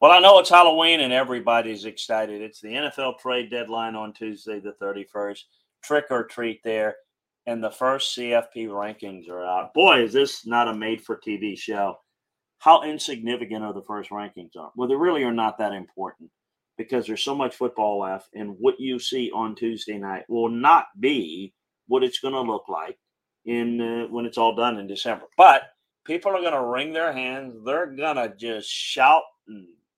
Well, I know it's Halloween and everybody's excited. It's the NFL trade deadline on Tuesday, the 31st. Trick or treat there. And the first CFP rankings are out. Boy, is this not a made for TV show. How insignificant are the first rankings are? Well, they really are not that important because there's so much football left. And what you see on Tuesday night will not be what it's going to look like in uh, when it's all done in December. But people are going to wring their hands. They're going to just shout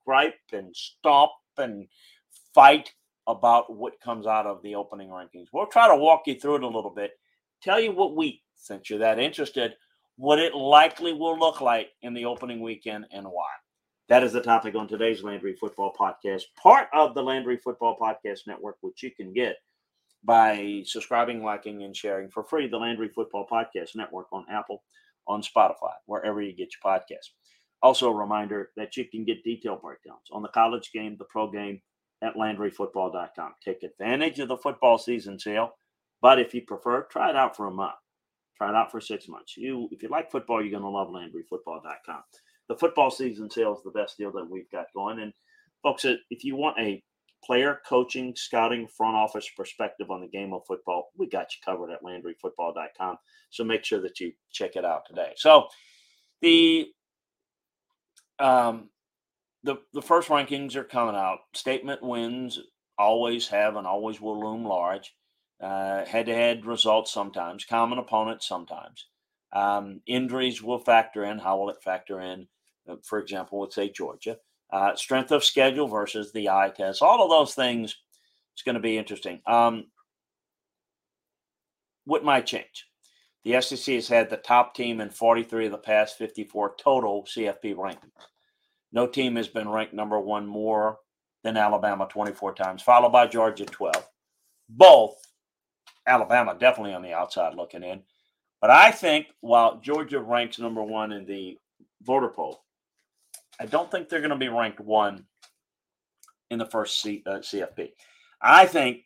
gripe and stomp and fight about what comes out of the opening rankings. We'll try to walk you through it a little bit, tell you what we, since you're that interested, what it likely will look like in the opening weekend and why. That is the topic on today's Landry Football Podcast, part of the Landry Football Podcast Network, which you can get by subscribing, liking, and sharing for free. The Landry Football Podcast Network on Apple, on Spotify, wherever you get your podcast. Also, a reminder that you can get detailed breakdowns on the college game, the pro game at LandryFootball.com. Take advantage of the football season sale, but if you prefer, try it out for a month. Try it out for six months. You, if you like football, you're going to love LandryFootball.com. The football season sale is the best deal that we've got going. And folks, if you want a player coaching, scouting, front office perspective on the game of football, we got you covered at LandryFootball.com. So make sure that you check it out today. So the um, the the first rankings are coming out. Statement wins always have and always will loom large. Head to head results sometimes, common opponents sometimes. Um, injuries will factor in. How will it factor in? Uh, for example, let's say Georgia. Uh, strength of schedule versus the eye test. All of those things. It's going to be interesting. Um, what might change? The SEC has had the top team in 43 of the past 54 total CFP rankings. No team has been ranked number one more than Alabama 24 times, followed by Georgia 12. Both Alabama definitely on the outside looking in. But I think while Georgia ranks number one in the voter poll, I don't think they're going to be ranked one in the first C, uh, CFP. I think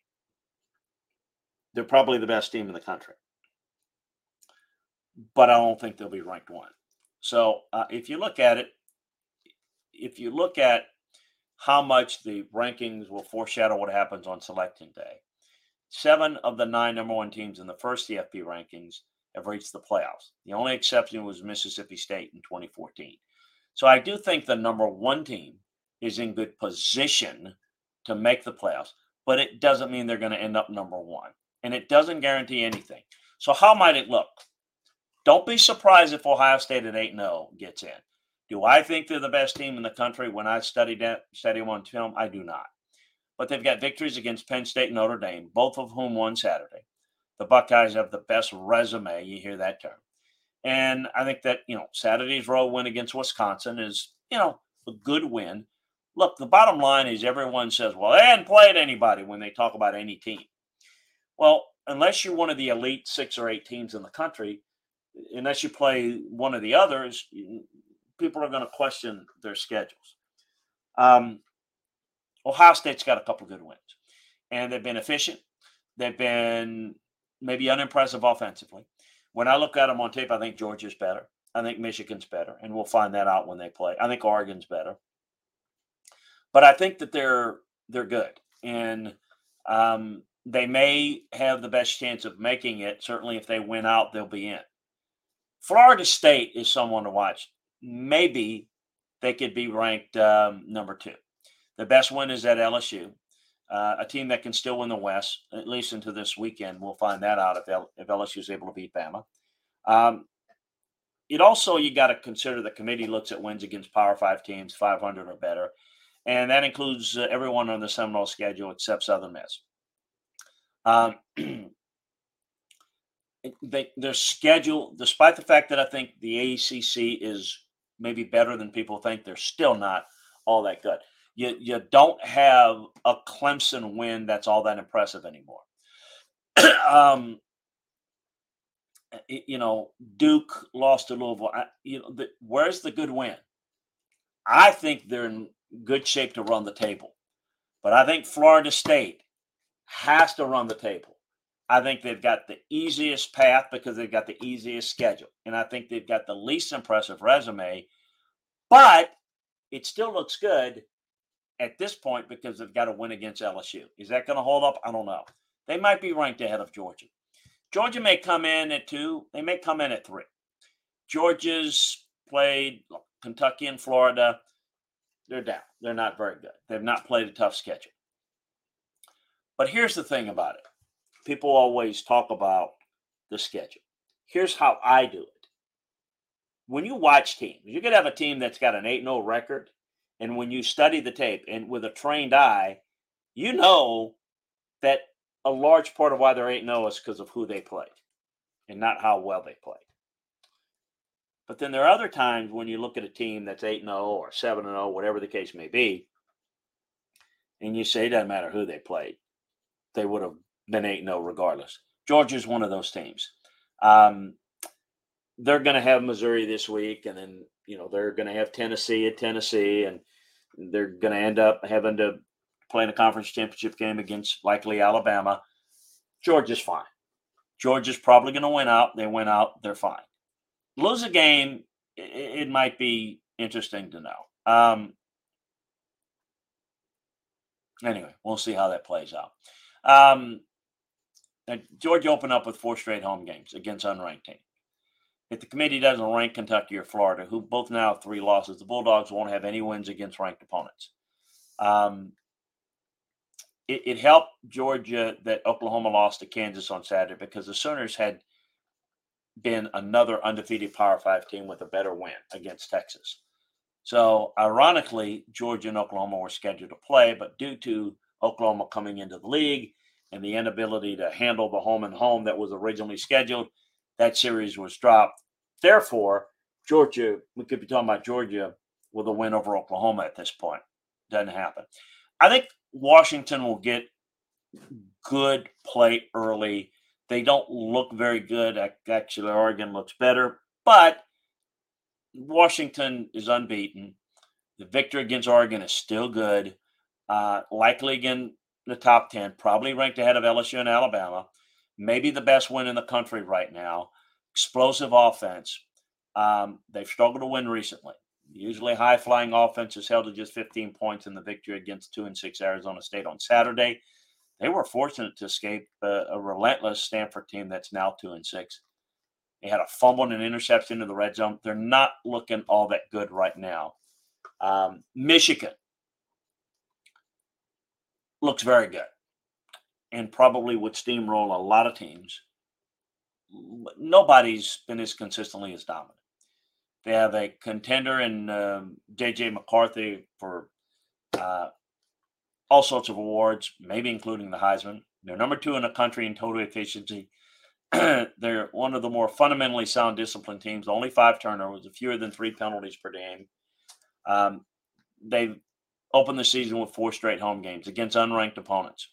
they're probably the best team in the country, but I don't think they'll be ranked one. So uh, if you look at it, if you look at how much the rankings will foreshadow what happens on selection day, seven of the nine number one teams in the first CFP rankings have reached the playoffs. The only exception was Mississippi State in 2014. So I do think the number one team is in good position to make the playoffs, but it doesn't mean they're going to end up number one. And it doesn't guarantee anything. So how might it look? Don't be surprised if Ohio State at 8 0 gets in. Do I think they're the best team in the country when I studied that, study them on film? I do not. But they've got victories against Penn State and Notre Dame, both of whom won Saturday. The Buckeyes have the best resume. You hear that term. And I think that, you know, Saturday's road win against Wisconsin is, you know, a good win. Look, the bottom line is everyone says, well, they hadn't played anybody when they talk about any team. Well, unless you're one of the elite six or eight teams in the country, unless you play one of the others, people are going to question their schedules. Um, Ohio State's got a couple good wins, and they've been efficient. They've been maybe unimpressive offensively. When I look at them on tape, I think Georgia's better. I think Michigan's better, and we'll find that out when they play. I think Oregon's better, but I think that they're they're good, and um, they may have the best chance of making it. Certainly, if they win out, they'll be in. Florida State is someone to watch maybe they could be ranked um, number two. The best win is at LSU, uh, a team that can still win the West, at least into this weekend. We'll find that out if, L- if LSU is able to beat Bama. Um, it also, you got to consider the committee looks at wins against Power Five teams, 500 or better. And that includes uh, everyone on the Seminole schedule except Southern Miss. Um, they, their schedule, despite the fact that I think the ACC is maybe better than people think. They're still not all that good. You you don't have a Clemson win that's all that impressive anymore. um, you know, Duke lost to Louisville. I, you know, the, where's the good win? I think they're in good shape to run the table, but I think Florida State has to run the table. I think they've got the easiest path because they've got the easiest schedule. And I think they've got the least impressive resume. But it still looks good at this point because they've got to win against LSU. Is that going to hold up? I don't know. They might be ranked ahead of Georgia. Georgia may come in at two. They may come in at three. Georgia's played Kentucky and Florida. They're down. They're not very good. They've not played a tough schedule. But here's the thing about it people always talk about the schedule. Here's how I do it. When you watch teams, you could have a team that's got an 8 0 record. And when you study the tape and with a trained eye, you know that a large part of why they're 8 0 is because of who they played and not how well they played. But then there are other times when you look at a team that's 8 0 or 7 0, whatever the case may be, and you say it doesn't matter who they played, they would have been 8 0 regardless. Georgia's one of those teams. Um, they're going to have Missouri this week, and then, you know, they're going to have Tennessee at Tennessee, and they're going to end up having to play in a conference championship game against likely Alabama. Georgia's fine. Georgia's probably going to win out. They win out. They're fine. Lose a game, it, it might be interesting to know. Um, anyway, we'll see how that plays out. Um, Georgia opened up with four straight home games against unranked teams. If the committee doesn't rank Kentucky or Florida, who both now have three losses, the Bulldogs won't have any wins against ranked opponents. Um, it, it, helped Georgia that Oklahoma lost to Kansas on Saturday because the Sooners had been another undefeated Power Five team with a better win against Texas. So, ironically, Georgia and Oklahoma were scheduled to play, but due to Oklahoma coming into the league and the inability to handle the home and home that was originally scheduled, that series was dropped. Therefore, Georgia, we could be talking about Georgia with a win over Oklahoma at this point. Doesn't happen. I think Washington will get good play early. They don't look very good. Actually, Oregon looks better, but Washington is unbeaten. The victory against Oregon is still good. Uh, likely again the top 10, probably ranked ahead of LSU and Alabama. Maybe the best win in the country right now. Explosive offense. Um, they've struggled to win recently. Usually, high flying offense is held to just 15 points in the victory against 2 and 6 Arizona State on Saturday. They were fortunate to escape a, a relentless Stanford team that's now 2 and 6. They had a fumble and an interception in the red zone. They're not looking all that good right now. Um, Michigan looks very good and probably would steamroll a lot of teams. Nobody's been as consistently as dominant. They have a contender in um, JJ McCarthy for uh, all sorts of awards, maybe including the Heisman. They're number two in the country in total efficiency. They're one of the more fundamentally sound discipline teams. Only five turnovers, fewer than three penalties per game. Um, they've opened the season with four straight home games against unranked opponents.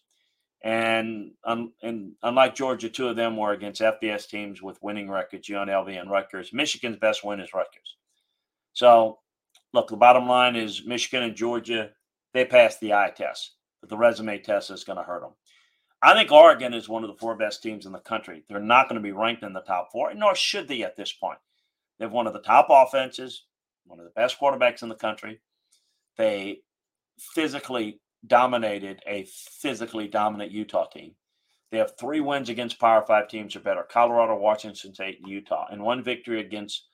And, um, and unlike Georgia, two of them were against FBS teams with winning records, UNLV and Rutgers. Michigan's best win is Rutgers. So, look, the bottom line is Michigan and Georgia, they passed the eye test, but the resume test is going to hurt them. I think Oregon is one of the four best teams in the country. They're not going to be ranked in the top four, nor should they at this point. They have one of the top offenses, one of the best quarterbacks in the country. They physically dominated a physically dominant Utah team. They have three wins against Power Five teams or better Colorado, Washington State, and Utah, and one victory against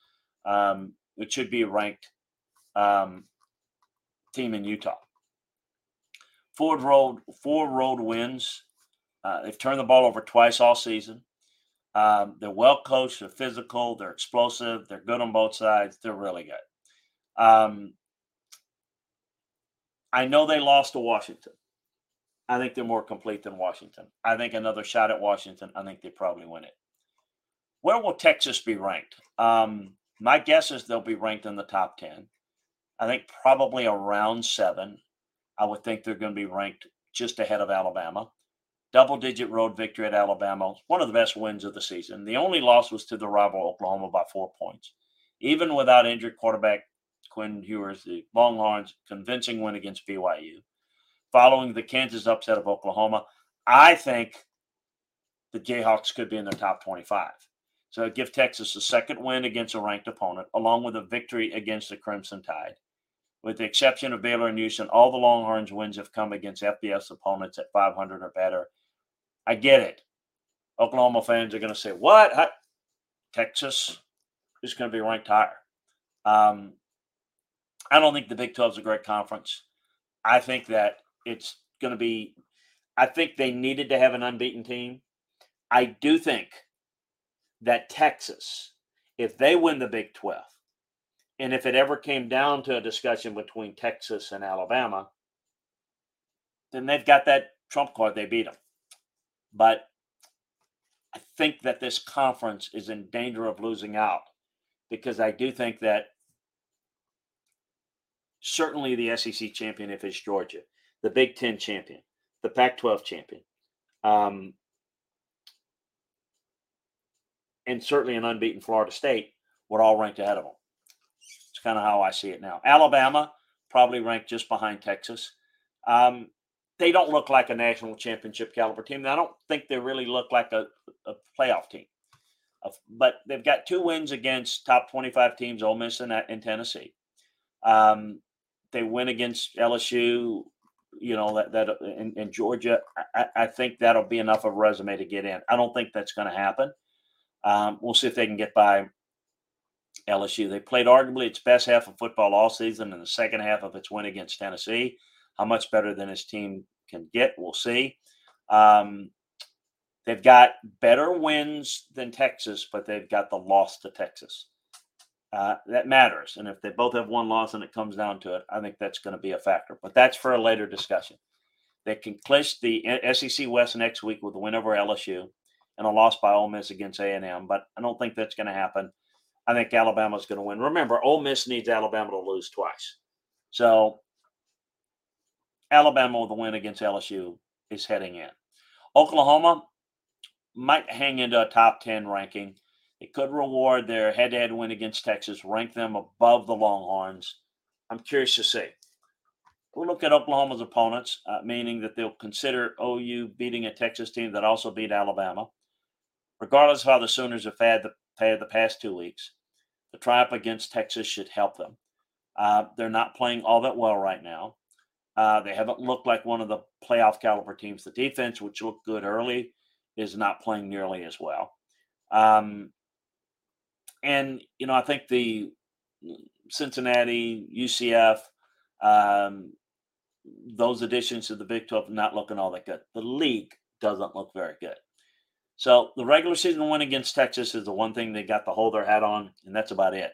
um, which should be a ranked um, team in Utah. Four road, four road wins. Uh, they've turned the ball over twice all season. Um, they're well coached. They're physical. They're explosive. They're good on both sides. They're really good. Um, I know they lost to Washington. I think they're more complete than Washington. I think another shot at Washington. I think they probably win it. Where will Texas be ranked? Um, my guess is they'll be ranked in the top 10. I think probably around seven. I would think they're going to be ranked just ahead of Alabama. Double digit road victory at Alabama, one of the best wins of the season. The only loss was to the rival Oklahoma by four points. Even without injured quarterback Quinn Ewers, the Longhorns' convincing win against BYU. Following the Kansas upset of Oklahoma, I think the Jayhawks could be in the top 25. So give Texas a second win against a ranked opponent, along with a victory against the Crimson Tide. with the exception of Baylor and Houston, all the Longhorns wins have come against FBS opponents at 500 or better. I get it. Oklahoma fans are going to say, "What? Texas is going to be ranked higher." Um, I don't think the Big 12 is a great conference. I think that it's going to be. I think they needed to have an unbeaten team. I do think that Texas, if they win the Big 12, and if it ever came down to a discussion between Texas and Alabama, then they've got that trump card. They beat them. But I think that this conference is in danger of losing out because I do think that certainly the SEC champion, if it's Georgia, the Big Ten champion, the Pac 12 champion, um, and certainly an unbeaten Florida State would all rank ahead of them. It's kind of how I see it now. Alabama probably ranked just behind Texas. Um, they don't look like a national championship caliber team. I don't think they really look like a, a playoff team. Uh, but they've got two wins against top 25 teams, Ole Miss and, in Tennessee. Um, they win against LSU, you know, that, that in, in Georgia. I, I, think that'll be enough of a resume to get in. I don't think that's going to happen. Um, we'll see if they can get by LSU. They played arguably its best half of football all season in the second half of its win against Tennessee. How much better than his team can get, we'll see. Um, they've got better wins than Texas, but they've got the loss to Texas. Uh, that matters. And if they both have one loss and it comes down to it, I think that's going to be a factor. But that's for a later discussion. They can clinch the SEC West next week with a win over LSU and a loss by Ole Miss against A&M, but I don't think that's going to happen. I think Alabama's going to win. Remember, Ole Miss needs Alabama to lose twice. So Alabama with a win against LSU is heading in. Oklahoma might hang into a top 10 ranking. It could reward their head to head win against Texas, rank them above the Longhorns. I'm curious to see. We'll look at Oklahoma's opponents, uh, meaning that they'll consider OU beating a Texas team that also beat Alabama. Regardless of how the Sooners have had the, had the past two weeks, the triumph against Texas should help them. Uh, they're not playing all that well right now. Uh, they haven't looked like one of the playoff caliber teams. The defense, which looked good early, is not playing nearly as well. Um, and you know, I think the Cincinnati, UCF, um, those additions to the Big 12 not looking all that good. The league doesn't look very good. So the regular season win against Texas is the one thing they got to hold their hat on, and that's about it.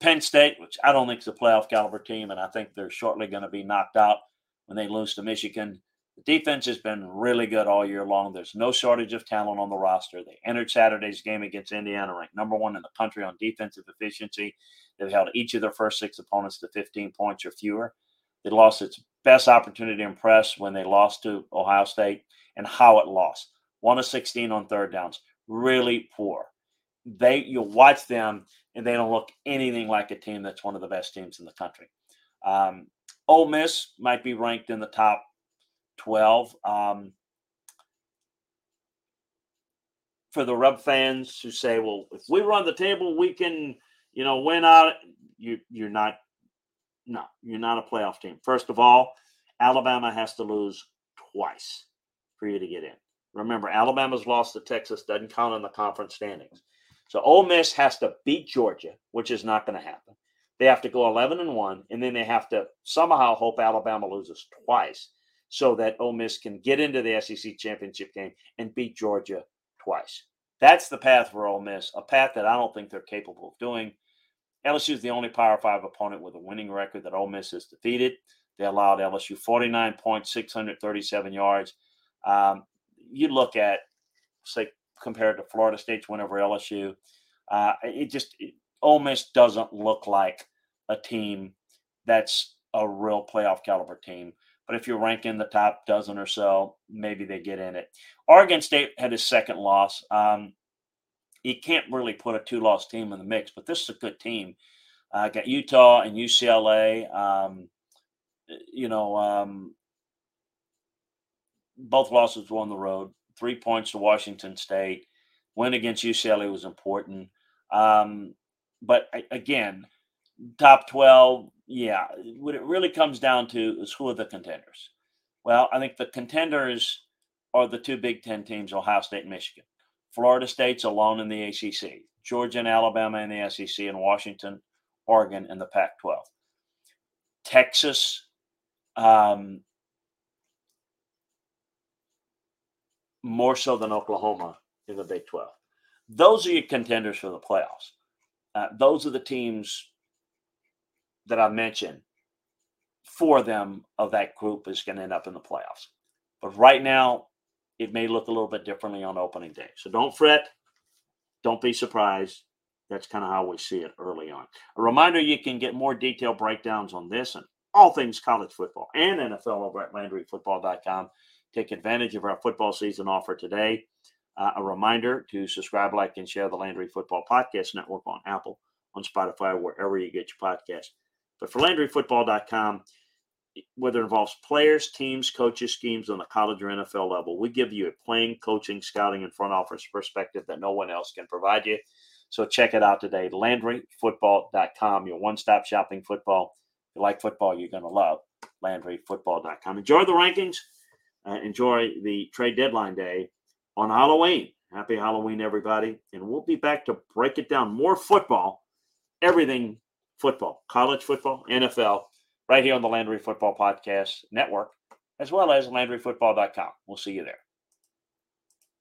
Penn State, which I don't think is a playoff caliber team, and I think they're shortly going to be knocked out when they lose to Michigan. Defense has been really good all year long. There's no shortage of talent on the roster. They entered Saturday's game against Indiana, ranked number one in the country on defensive efficiency. They've held each of their first six opponents to 15 points or fewer. They lost its best opportunity to impress when they lost to Ohio State, and how it lost. One of 16 on third downs. Really poor. They you'll watch them and they don't look anything like a team that's one of the best teams in the country. Um, Ole Miss might be ranked in the top 12. Um, for the Rub fans who say, well, if we run the table, we can, you know, win out. You, you're not, no, you're not a playoff team. First of all, Alabama has to lose twice for you to get in. Remember, Alabama's loss to Texas doesn't count in the conference standings. So Ole Miss has to beat Georgia, which is not going to happen. They have to go 11 and 1, and then they have to somehow hope Alabama loses twice so that Ole Miss can get into the SEC championship game and beat Georgia twice. That's the path for Ole Miss, a path that I don't think they're capable of doing. LSU is the only Power Five opponent with a winning record that Ole Miss has defeated. They allowed LSU 49 points, 637 yards. Um, you look at, say, compared to Florida State's win over LSU. Uh, it just it, Ole Miss doesn't look like a team that's a real playoff caliber team. But if you're ranking the top dozen or so, maybe they get in it. Oregon State had his second loss. Um, you can't really put a two-loss team in the mix, but this is a good team. Uh, got Utah and UCLA. Um, you know, um, both losses were on the road three points to Washington State. Win against UCLA was important. Um, but again, top 12, yeah. What it really comes down to is who are the contenders? Well, I think the contenders are the two Big Ten teams, Ohio State and Michigan. Florida State's alone in the ACC. Georgia and Alabama in the SEC, and Washington, Oregon in the Pac 12. Texas, um, more so than Oklahoma in the Big 12. Those are your contenders for the playoffs. Uh, those are the teams that I mentioned. Four of them of that group is going to end up in the playoffs. But right now, it may look a little bit differently on opening day. So don't fret. Don't be surprised. That's kind of how we see it early on. A reminder you can get more detailed breakdowns on this and all things college football and NFL over at LandryFootball.com. Take advantage of our football season offer today. Uh, a reminder to subscribe, like, and share the Landry Football Podcast Network on Apple, on Spotify, wherever you get your podcast. But for LandryFootball.com, whether it involves players, teams, coaches, schemes on the college or NFL level, we give you a playing, coaching, scouting, and front office perspective that no one else can provide you. So check it out today, LandryFootball.com, your one-stop shopping football. If you like football, you're going to love LandryFootball.com. Enjoy the rankings. Uh, enjoy the trade deadline day on Halloween. Happy Halloween, everybody. And we'll be back to break it down more football, everything football, college football, NFL, right here on the Landry Football Podcast Network, as well as LandryFootball.com. We'll see you there.